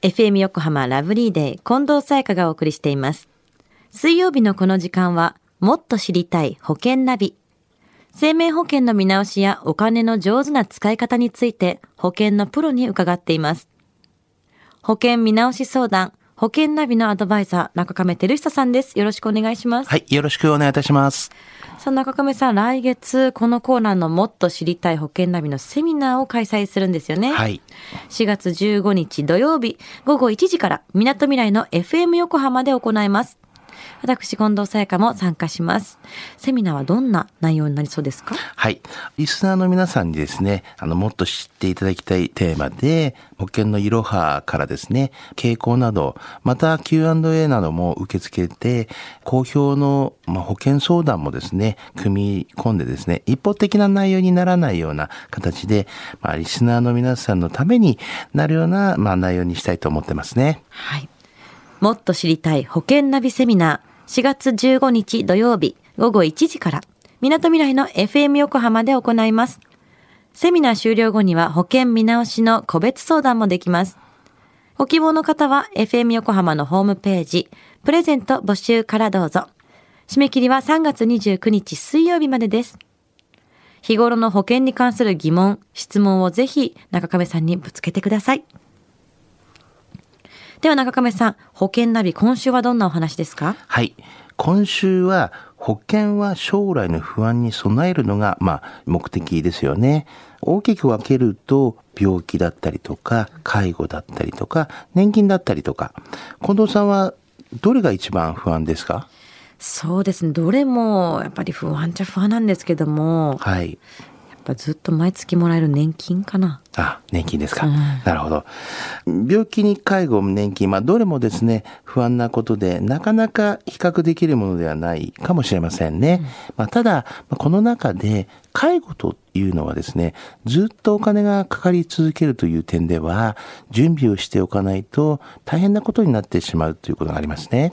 FM 横浜ラブリーデー近藤沙耶香がお送りしています。水曜日のこの時間は、もっと知りたい保険ナビ。生命保険の見直しやお金の上手な使い方について保険のプロに伺っています。保険見直し相談、保険ナビのアドバイザー、中亀照久さんです。よろしくお願いします。はい、よろしくお願いいたします。さあ、中亀さん、来月、このコーナーのもっと知りたい保険ナビのセミナーを開催するんですよね。はい。4月15日土曜日午後1時から、みなとみらいの FM 横浜で行います。私、近藤沙耶香も参加します。セミナーはどんな内容になりそうですか？はい。リスナーの皆さんにですね、あの、もっと知っていただきたいテーマで、保険のいろはからですね、傾向など、また Q&A なども受け付けて、公表の、まあ、保険相談もですね、組み込んでですね、一方的な内容にならないような形で、まあ、リスナーの皆さんのためになるような、まあ、内容にしたいと思ってますね。はい。もっと知りたい保険ナビセミナー、4月15日土曜日午後1時から、みなとみらいの FM 横浜で行います。セミナー終了後には保険見直しの個別相談もできます。ご希望の方は FM 横浜のホームページ、プレゼント募集からどうぞ。締め切りは3月29日水曜日までです。日頃の保険に関する疑問、質問をぜひ中亀さんにぶつけてください。では中亀さん、保険ナビ今週はどんなお話ですか？はい。今週は保険は将来の不安に備えるのが、まあ、目的ですよね。大きく分けると、病気だったりとか、介護だったりとか、年金だったりとか。近藤さんは、どれが一番不安ですか？そうですね。どれもやっぱり不安っちゃ不安なんですけども、はい。ぱずっと毎月もらえる年金かな。あ、年金ですか。うんなるほど。病気に介護、年金、まあ、どれもですね、不安なことで、なかなか比較できるものではないかもしれませんね。まあ、ただ、まあこの中で、介護というのはですね、ずっとお金がかかり続けるという点では、準備をしておかないと大変なことになってしまうということがありますね。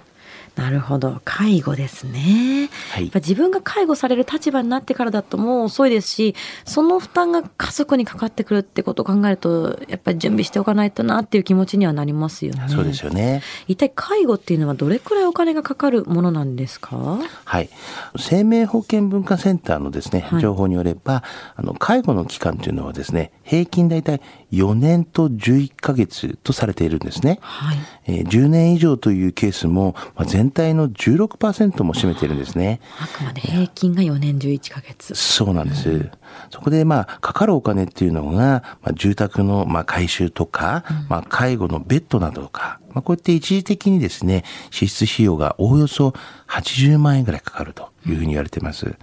なるほど。介護ですね。はいやっぱ自分が介護される立場になってからだともう遅いですし、その負担が家族にかかってくるってことを考えると、やっぱり準備しておかないとなっていう気持ちにはなりますよね。そうですよね。一体介護っていうのはどれくらいお金がかかるものなんですか？はい。生命保険文化センターのですねは、い情報によれば、あの、介護の期間というのはですね、平均大体4年と11ヶ月とされているんですね。はい。えー10年以上というケースも、まあ、全体の16%も占めているんですね。あくまで平均が4年11ヶ月。そうなんです。そこで、まあ、かかるお金っていうのが、まあ、住宅の、まあ、改修とか、まあ、介護のベッドなどとか、まあ、こうやって一時的にですね、支出費用がおおよそ80万円ぐらいかかるというふうに言われています。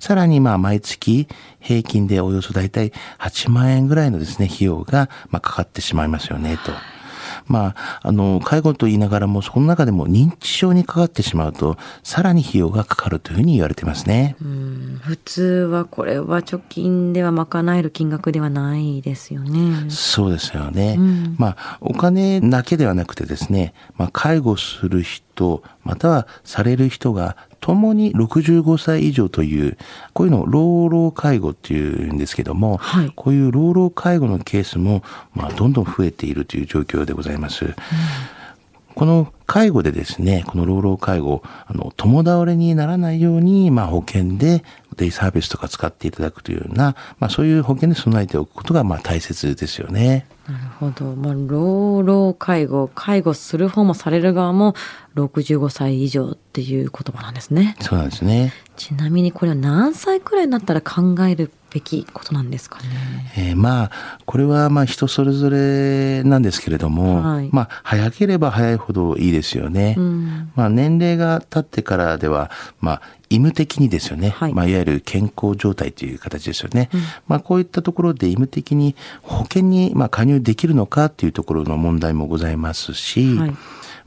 さらに、まあ、毎月平均でおよそ大体8万円ぐらいのですね、費用が、まあ、かかってしまいますよね、と。まあ、あの、介護と言いながらも、その中でも認知症にかかってしまうと、さらに費用がかかるというふうに言われてますね。うん普通はこれは貯金では賄える金額ではないですよね。そうですよね。うんまあ、お金だけではなくてですね、まあ、介護する人、またはされる人が、共に65歳以上という、こういうのを老老介護っていうんですけども、はいこういう老老介護のケースも、まあ、どんどん増えているという状況でございます。この介護でですね、この老老介護、あの、共倒れにならないように、まあ、保険で、デイサービスとか使っていただくというような、まあ、そういう保険で備えておくことが、まあ、大切ですよね。なるほど。まあ、老老介護、介護する方もされる側も65歳以上っていう言葉なんですね。そうなんですね。ちなみにこれは何歳くらいになったら考えるべきことなんですかね。えーまあ、これはまあ人それぞれなんですけれども、はいまあ、早ければ早いほどいいですよね。うんまあ、年齢が経ってからでは、まあ、義務的にですよね。はいまあ、いわゆる健康状態という形ですよね。まあ、こういったところで義務的に保険にまあ加入できるのかというところの問題もございますし、はい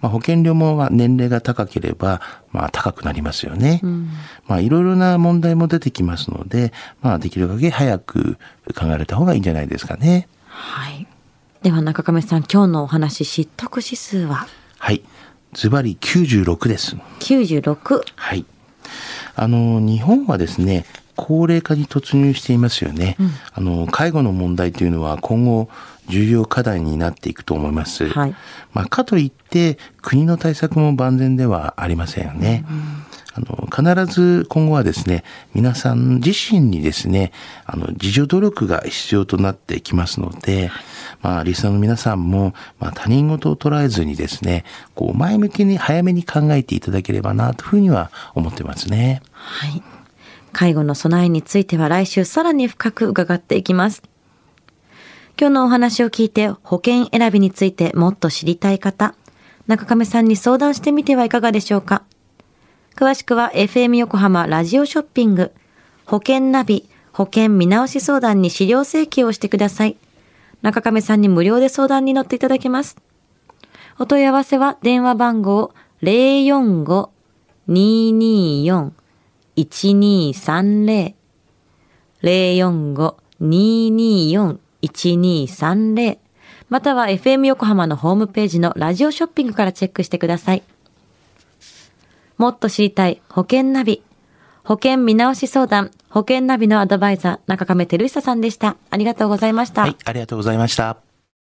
まあ、保険料もまあ年齢が高ければ、まあ、高くなりますよね。うんまあ、いろいろな問題も出てきますので、まあ、できるだけ早く考えた方がいいんじゃないですかね。はい。では中亀さん、今日のお話、知得指数は？はい。ズバリ96です。96。はい。あの、日本はですね、高齢化に突入していますよね。あの、介護の問題というのは今後、重要課題になっていくと思います。はいまあ、かといって、国の対策も万全ではありませんよね。あの、必ず今後はですね、皆さん自身にですね、あの、自助努力が必要となってきますので、まあ、リスナーの皆さんも、まあ、他人事を捉えずにですね、こう、前向きに早めに考えていただければな、というふうには思ってますね。はい。介護の備えについては来週さらに深く伺っていきます。今日のお話を聞いて保険選びについてもっと知りたい方、中亀さんに相談してみてはいかがでしょうか。詳しくは FM 横浜ラジオショッピング、保険ナビ、保険見直し相談に資料請求をしてください。中亀さんに無料で相談に乗っていただけます。お問い合わせは電話番号045-224 045-224-1230 045-224-1230または FM 横浜のホームページのラジオショッピングからチェックしてください。もっと知りたい保険ナビ。保険見直し相談、保険ナビのアドバイザー、中亀照久さんでした。ありがとうございました。はい、ありがとうございました。